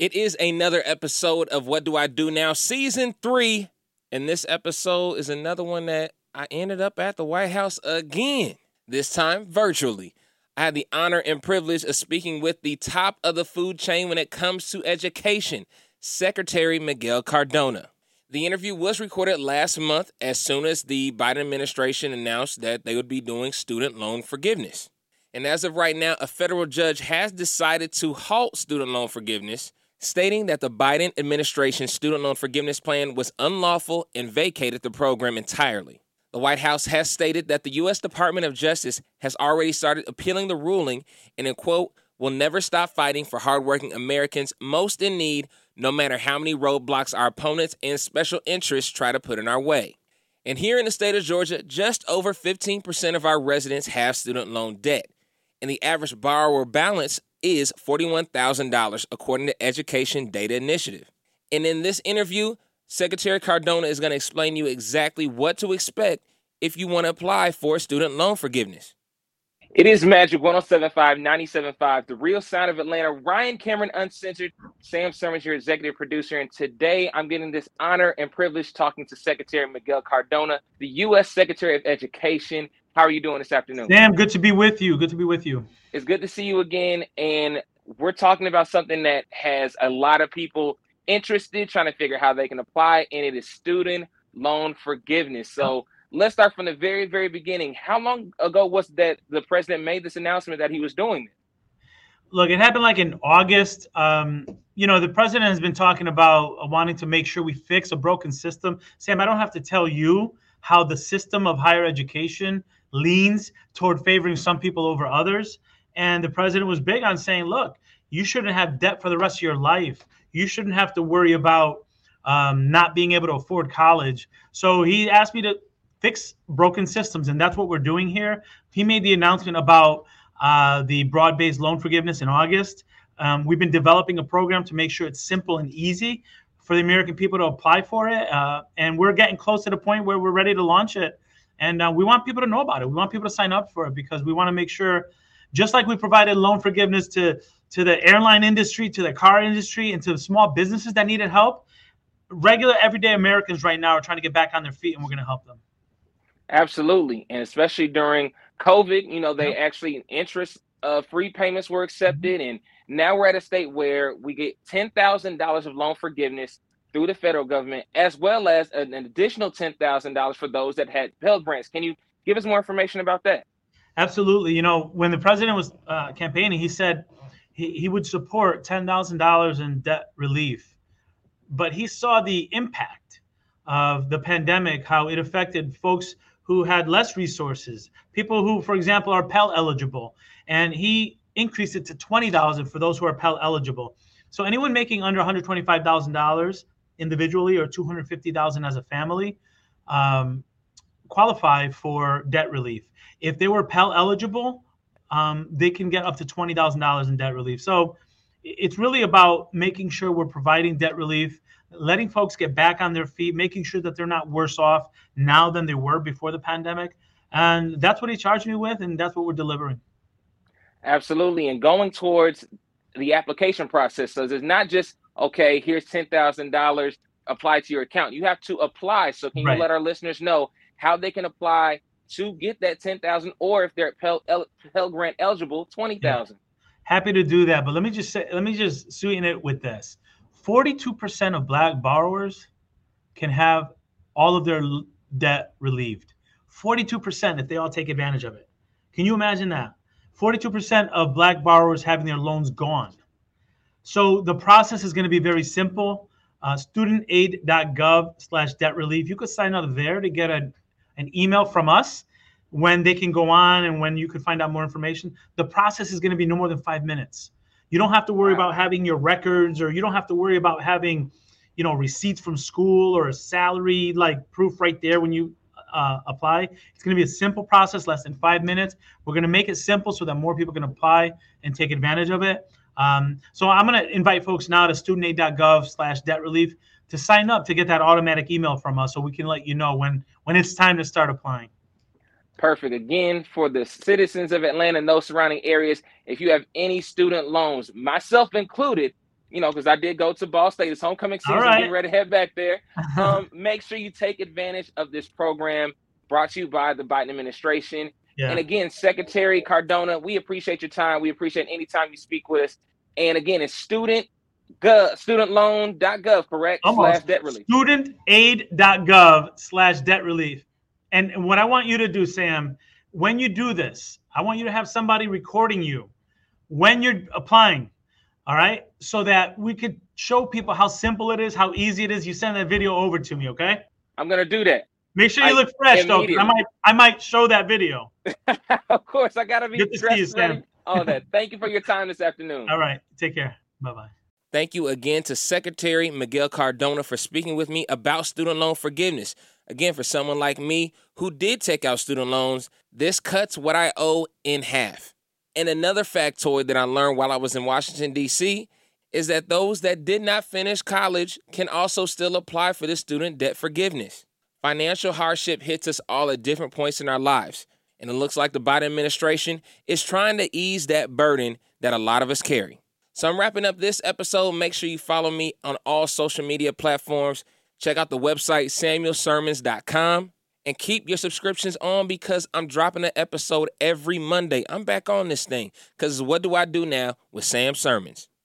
It is another episode of What Do I Do Now, season three. And this episode is another one that I ended up at the White House again, this time virtually. I had the honor and privilege of speaking with the top of the food chain when it comes to education, Secretary Miguel Cardona. The interview was recorded last month as soon as the Biden administration announced that they would be doing student loan forgiveness. And as of right now, a federal judge has decided to halt student loan forgiveness stating that the Biden administration's student loan forgiveness plan was unlawful and vacated the program entirely. The White House has stated that the U.S. Department of Justice has already started appealing the ruling and, in quote, will never stop fighting for hardworking Americans most in need, no matter how many roadblocks our opponents and special interests try to put in our way. And here in the state of Georgia, just over 15% of our residents have student loan debt, and the average borrower balance is $41,000, according to Education Data Initiative. And in this interview, Secretary Cardona is going to explain you exactly what to expect if you want to apply for student loan forgiveness. It is Magic 1075 975, the real sound of Atlanta. Ryan Cameron Uncensored, Sam Sermons, your executive producer. And today I'm getting this honor and privilege talking to Secretary Miguel Cardona, the U.S. Secretary of Education. How are you doing this afternoon? Sam, good to be with you. Good to be with you. It's good to see you again. And we're talking about something that has a lot of people interested, trying to figure how they can apply, and it is student loan forgiveness. So let's start from the very, very beginning. How long ago was that the president made this announcement that he was doing this? Look, it happened like in August. Um, you know, the president has been talking about wanting to make sure we fix a broken system. Sam, I don't have to tell you how the system of higher education leans toward favoring some people over others. And the president was big on saying, look, you shouldn't have debt for the rest of your life. You shouldn't have to worry about um, not being able to afford college. So he asked me to fix broken systems, and that's what we're doing here. He made the announcement about uh, the broad based loan forgiveness in August. Um, we've been developing a program to make sure it's simple and easy for the American people to apply for it. Uh, and we're getting close to the point where we're ready to launch it. And uh, we want people to know about it. We want people to sign up for it because we want to make sure just like we provided loan forgiveness to to the airline industry, to the car industry, and to small businesses that needed help. Regular everyday Americans right now are trying to get back on their feet, and we're going to help them. Absolutely, and especially during COVID, you know, they yep. actually interest uh, free payments were accepted, mm-hmm. and now we're at a state where we get ten thousand dollars of loan forgiveness through the federal government, as well as an additional ten thousand dollars for those that had Pell grants. Can you give us more information about that? Absolutely. You know, when the president was uh, campaigning, he said he, he would support $10,000 in debt relief. But he saw the impact of the pandemic, how it affected folks who had less resources, people who, for example, are Pell eligible. And he increased it to 20,000 for those who are Pell eligible. So anyone making under $125,000 individually or 250,000 as a family um, qualify for debt relief. If they were Pell eligible, um, they can get up to twenty thousand dollars in debt relief. So it's really about making sure we're providing debt relief, letting folks get back on their feet, making sure that they're not worse off now than they were before the pandemic. And that's what he charged me with, and that's what we're delivering. Absolutely. And going towards the application process. So it's not just, okay, here's $10,000, apply to your account. You have to apply. So can you right. let our listeners know how they can apply to get that 10,000 or if they're Pell, Pell Grant eligible, 20,000. Yeah. Happy to do that, but let me just say let me just sweeten it with this. 42% of black borrowers can have all of their debt relieved. 42% if they all take advantage of it. Can you imagine that? 42% of black borrowers having their loans gone. So the process is going to be very simple. Uh, studentaid.gov slash debt relief. You could sign up there to get a an email from us when they can go on and when you can find out more information. The process is going to be no more than five minutes. You don't have to worry about having your records or you don't have to worry about having, you know, receipts from school or a salary like proof right there when you uh, apply. It's going to be a simple process, less than five minutes. We're going to make it simple so that more people can apply and take advantage of it. Um, so I'm going to invite folks now to studentaid.gov slash debt relief to sign up to get that automatic email from us so we can let you know when when it's time to start applying. Perfect. Again, for the citizens of Atlanta and those surrounding areas, if you have any student loans, myself included, you know, because I did go to Ball State. It's homecoming season. right. Getting ready to head back there. Um, make sure you take advantage of this program brought to you by the Biden administration. yeah. And again, Secretary Cardona, we appreciate your time. We appreciate any time you speak with us. And again, it's student gov, studentloan.gov, correct? Almost. Slash debt relief. studentaid.gov slash debt relief. And what I want you to do, Sam, when you do this, I want you to have somebody recording you when you're applying. All right. So that we could show people how simple it is, how easy it is. You send that video over to me, okay? I'm gonna do that. Make sure you I- look fresh though. I might I might show that video. of course, I gotta be Good to see dressed you, Sam. ready. All that. Thank you for your time this afternoon. All right. Take care. Bye bye. Thank you again to Secretary Miguel Cardona for speaking with me about student loan forgiveness. Again, for someone like me who did take out student loans, this cuts what I owe in half. And another factoid that I learned while I was in Washington, D.C., is that those that did not finish college can also still apply for the student debt forgiveness. Financial hardship hits us all at different points in our lives, and it looks like the Biden administration is trying to ease that burden that a lot of us carry. So I'm wrapping up this episode. Make sure you follow me on all social media platforms. Check out the website samuelsermons.com and keep your subscriptions on because I'm dropping an episode every Monday. I'm back on this thing because what do I do now with Sam Sermons?